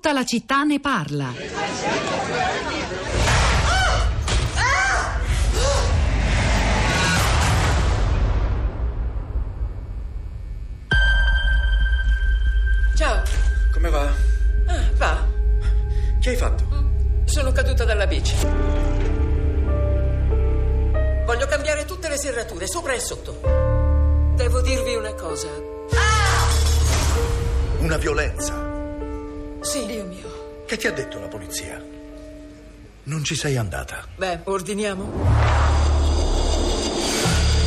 Tutta la città ne parla. Ciao. Come va? Ah, va. Che hai fatto? Sono caduta dalla bici. Voglio cambiare tutte le serrature, sopra e sotto. Devo dirvi una cosa. Una violenza. Sì, Dio mio. Che ti ha detto la polizia? Non ci sei andata. Beh, ordiniamo?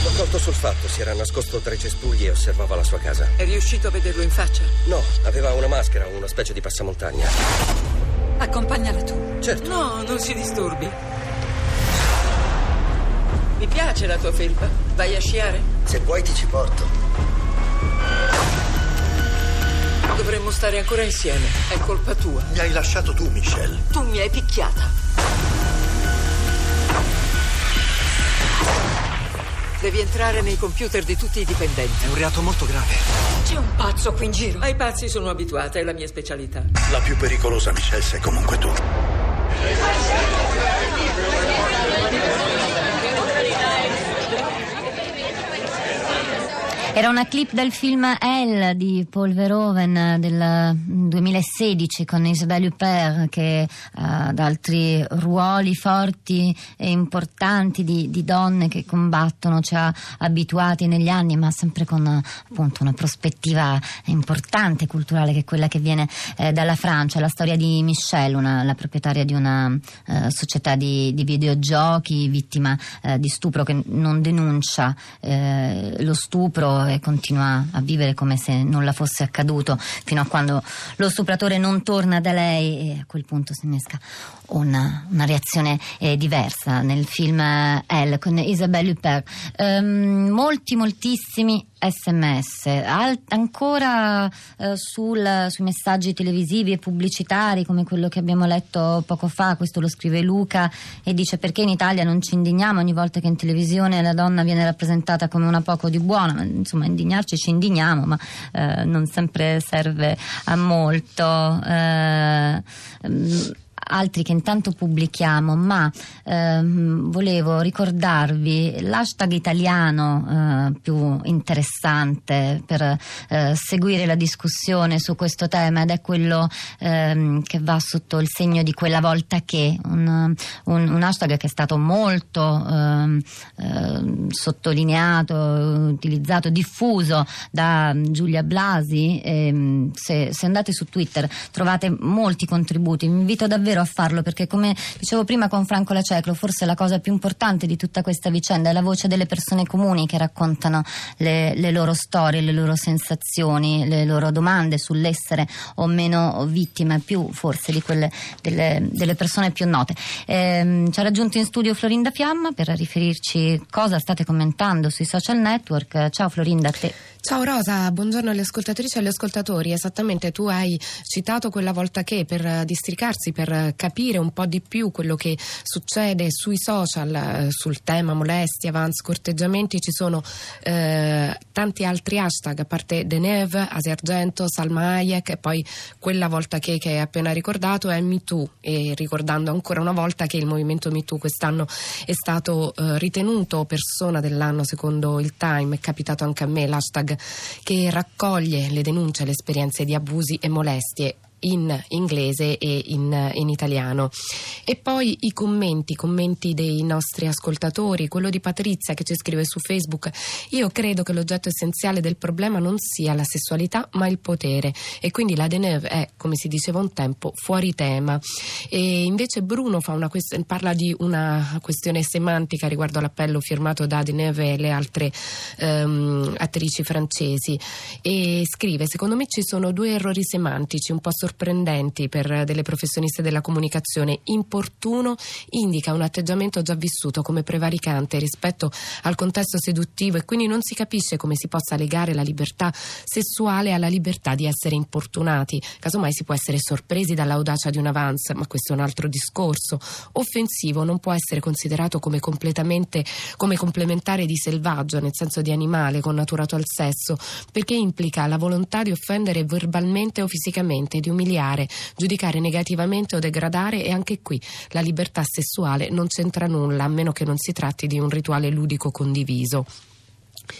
L'ho colto sul fatto, si era nascosto tra i cespugli e osservava la sua casa. È riuscito a vederlo in faccia? No, aveva una maschera, una specie di passamontagna. Accompagnala tu. Certo, No, non si disturbi. Mi piace la tua felpa. Vai a sciare? se vuoi ti ci porto. Dovremmo stare ancora insieme. È colpa tua. Mi hai lasciato tu, Michelle. Tu mi hai picchiata. Devi entrare nei computer di tutti i dipendenti. È un reato molto grave. C'è un pazzo qui in giro. Ai pazzi sono abituata, è la mia specialità. La più pericolosa, Michelle, sei comunque tu. Era una clip del film Elle di Paul Verhoeven del 2016 con Isabelle Huppert che ad altri ruoli forti e importanti di, di, donne che combattono ci ha abituati negli anni ma sempre con appunto una prospettiva importante culturale che è quella che viene eh, dalla Francia. La storia di Michelle una, la proprietaria di una eh, società di, di, videogiochi vittima eh, di stupro che non denuncia eh, lo stupro e continua a vivere come se nulla fosse accaduto fino a quando lo stupratore non torna da lei e a quel punto si innesca una, una reazione eh, diversa nel film Elle con Isabelle Huppert. Um, molti, moltissimi sms, Al- ancora uh, sul, sui messaggi televisivi e pubblicitari come quello che abbiamo letto poco fa, questo lo scrive Luca e dice perché in Italia non ci indigniamo ogni volta che in televisione la donna viene rappresentata come una poco di buona, insomma indignarci ci indigniamo ma uh, non sempre serve a molto. Uh, um, altri che intanto pubblichiamo, ma ehm, volevo ricordarvi l'hashtag italiano eh, più interessante per eh, seguire la discussione su questo tema ed è quello ehm, che va sotto il segno di quella volta che, un, un, un hashtag che è stato molto ehm, sottolineato, utilizzato, diffuso da Giulia Blasi. Se, se andate su Twitter trovate molti contributi, vi invito davvero a farlo perché come dicevo prima con Franco Laceclo forse la cosa più importante di tutta questa vicenda è la voce delle persone comuni che raccontano le, le loro storie, le loro sensazioni, le loro domande sull'essere o meno vittime più forse di quelle delle, delle persone più note. Ehm, ci ha raggiunto in studio Florinda Fiamma per riferirci cosa state commentando sui social network. Ciao Florinda, a te. Ciao Rosa, buongiorno alle ascoltatrici e agli ascoltatori. Esattamente, tu hai citato quella volta che per districarsi, per capire un po' di più quello che succede sui social eh, sul tema molestie, avanzi, corteggiamenti, ci sono eh, tanti altri hashtag, a parte Deneuve, Asia Argento, Salma Hayek e poi quella volta che, che hai appena ricordato è MeToo e ricordando ancora una volta che il movimento MeToo quest'anno è stato eh, ritenuto persona dell'anno secondo il Time, è capitato anche a me l'hashtag che raccoglie le denunce, le esperienze di abusi e molestie in inglese e in, in, italiano. E poi i commenti, i commenti dei nostri ascoltatori, quello di Patrizia che ci scrive su Facebook. Io credo che l'oggetto essenziale del problema non sia la sessualità, ma il potere. E quindi la Deneuve è, come si diceva un tempo, fuori tema. E invece Bruno quest- parla di una questione semantica riguardo all'appello firmato da Deneuve e le altre um, attrici francesi. E scrive: Secondo me ci sono due errori semantici un po' sorprendenti sorprendenti per delle professioniste della comunicazione. Importuno indica un atteggiamento già vissuto come prevaricante rispetto al contesto seduttivo e quindi non si capisce come si possa legare la libertà sessuale alla libertà di essere importunati. Casomai si può essere sorpresi dall'audacia di un avance, ma questo è un altro discorso. Offensivo non può essere considerato come completamente come complementare di selvaggio, nel senso di animale connaturato al sesso, perché implica la volontà di offendere verbalmente o fisicamente, di umiliare umiliare, giudicare negativamente o degradare e anche qui la libertà sessuale non c'entra nulla a meno che non si tratti di un rituale ludico condiviso.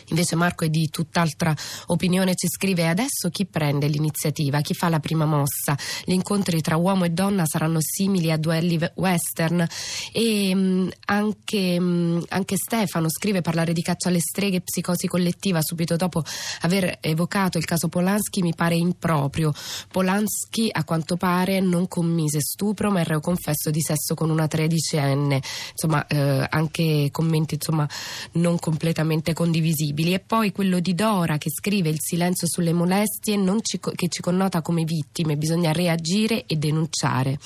Invece Marco è di tutt'altra opinione, ci scrive adesso chi prende l'iniziativa, chi fa la prima mossa. Gli incontri tra uomo e donna saranno simili a duelli western e mm, anche, mm, anche, Stefano scrive parlare di caccia alle streghe e psicosi collettiva subito dopo aver evocato il caso Polanski mi pare improprio. Polanski a quanto pare non commise stupro ma è reo confesso di sesso con una tredicenne. Insomma eh, anche commenti insomma, non completamente condivisi visibili e poi quello di Dora che scrive il silenzio sulle molestie ci, che ci connota come vittime, bisogna reagire e denunciare.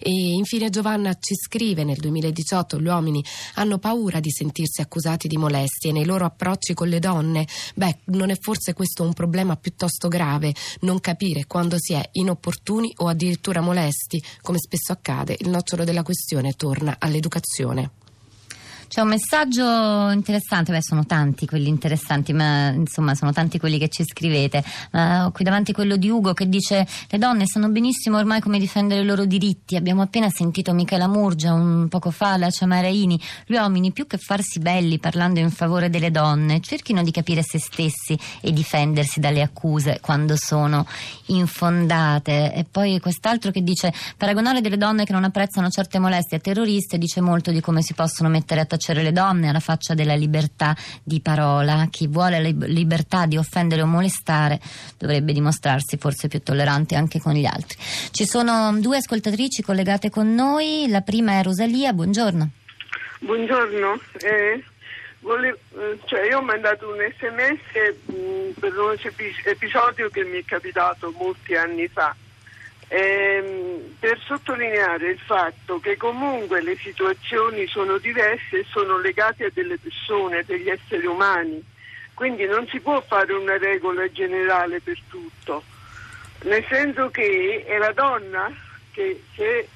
E infine Giovanna ci scrive nel 2018 gli uomini hanno paura di sentirsi accusati di molestie nei loro approcci con le donne. Beh, non è forse questo un problema piuttosto grave, non capire quando si è inopportuni o addirittura molesti, come spesso accade, il nocciolo della questione torna all'educazione. C'è un messaggio interessante, beh sono tanti quelli interessanti, ma insomma sono tanti quelli che ci scrivete. Uh, ho qui davanti quello di Ugo che dice le donne sanno benissimo ormai come difendere i loro diritti. Abbiamo appena sentito Michela Murgia un poco fa, la Ciamaraini. Gli uomini più che farsi belli parlando in favore delle donne cerchino di capire se stessi e difendersi dalle accuse quando sono infondate. E poi quest'altro che dice paragonare delle donne che non apprezzano certe molestie a terroriste dice molto di come si possono mettere a tacere tacere le donne alla faccia della libertà di parola. Chi vuole la libertà di offendere o molestare dovrebbe dimostrarsi forse più tollerante anche con gli altri. Ci sono due ascoltatrici collegate con noi, la prima è Rosalia, buongiorno. Buongiorno, eh, volevo, eh, cioè io ho mandato un sms mh, mm, per un episodio che mi è capitato molti anni fa ehm, per sottolineare il fatto che comunque le situazioni sono diverse e sono legate a delle persone, degli esseri umani, quindi non si può fare una regola generale per tutto, nel senso che è la donna che se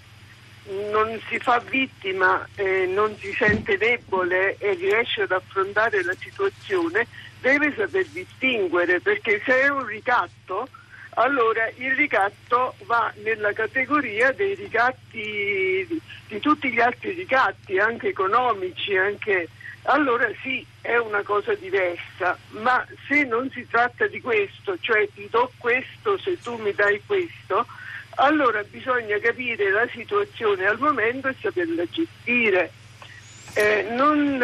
non si fa vittima, eh, non si sente debole e riesce ad affrontare la situazione, deve saper distinguere perché se è un ricatto allora il ricatto va nella categoria dei ricatti di, tutti gli altri ricatti, anche economici, anche... allora sì, è una cosa diversa, ma se non si tratta di questo, cioè ti do questo se tu mi dai questo, allora bisogna capire la situazione al momento e saperla gestire. Eh, non,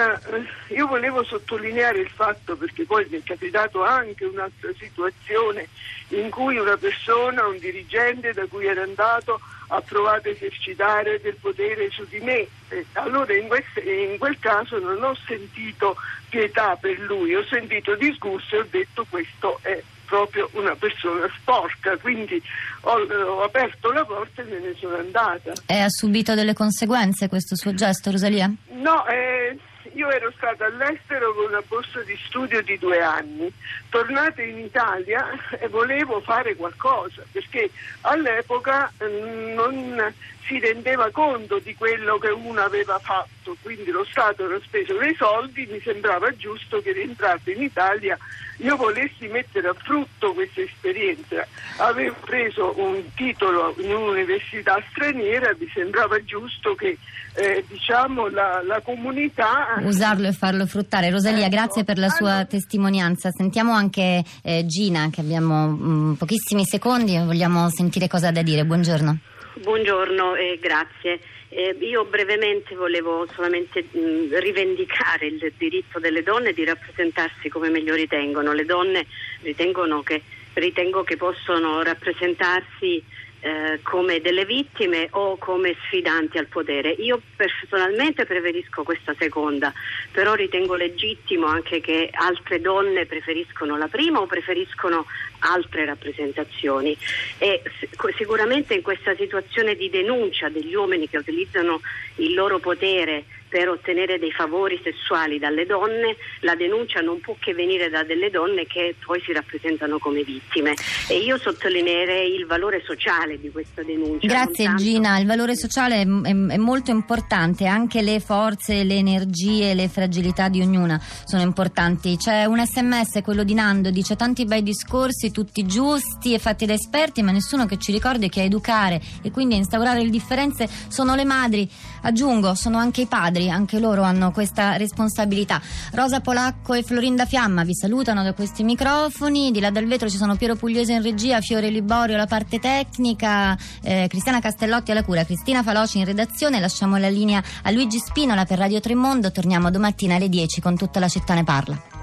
io volevo sottolineare il fatto, perché poi mi è capitato anche un'altra situazione in cui una persona, un dirigente da cui era andato, ha provato a esercitare del potere su di me. Eh, allora in, quest- in quel caso non ho sentito pietà per lui, ho sentito disgusto e ho detto questo è proprio una persona sporca, quindi ho, ho, aperto la porta e me ne sono andata. E ha subito delle conseguenze questo suo gesto, Rosalia? No, eh, io ero stata all'estero con una borsa di studio di due anni, tornata in Italia e volevo fare qualcosa perché all'epoca mm, non si rendeva conto di quello che uno aveva fatto, quindi lo Stato aveva speso dei soldi, mi sembrava giusto che rientrato in Italia io volessi mettere a frutto questa esperienza. Avevo preso un titolo in un'università straniera, mi sembrava giusto che eh, diciamo la, la, comunità usarlo e farlo fruttare. Rosalia, ecco. grazie per la sua allora... testimonianza. Sentiamo anche eh, Gina, che abbiamo mh, mm, pochissimi secondi e vogliamo sentire cosa ha da dire. Buongiorno. Buongiorno e grazie. Eh, io brevemente volevo solamente mh, rivendicare il diritto delle donne di rappresentarsi come meglio ritengono. Le donne ritengono che, ritengo che possono rappresentarsi eh, come delle vittime o come sfidanti al potere. Io personalmente preferisco questa seconda, però ritengo legittimo anche che altre donne preferiscono la prima o preferiscono altre rappresentazioni. E sicuramente in questa situazione di denuncia degli uomini che utilizzano il loro potere per ottenere dei favori sessuali dalle donne, la denuncia non può che venire da delle donne che poi si rappresentano come vittime. E io sottolineerei il valore sociale di questa denuncia. Grazie tanto... Gina, il valore sociale è, è, è, molto importante, anche le forze, le energie, le fragilità di ognuna sono importanti. C'è un sms, quello di Nando, dice tanti bei discorsi, tutti giusti e fatti da esperti, ma nessuno che ci ricordi che a educare e quindi a instaurare le differenze sono le madri. Aggiungo, sono anche i padri, anche loro hanno questa responsabilità. Rosa Polacco e Florinda Fiamma vi salutano da questi microfoni. Di là dal vetro ci sono Piero Pugliese in regia, Fiore Liborio alla parte tecnica, eh, Cristiana Castellotti alla cura, Cristina Faloci in redazione. Lasciamo la linea a Luigi Spinola per Radio Tremondo. Torniamo domattina alle 10 con tutta la città ne parla.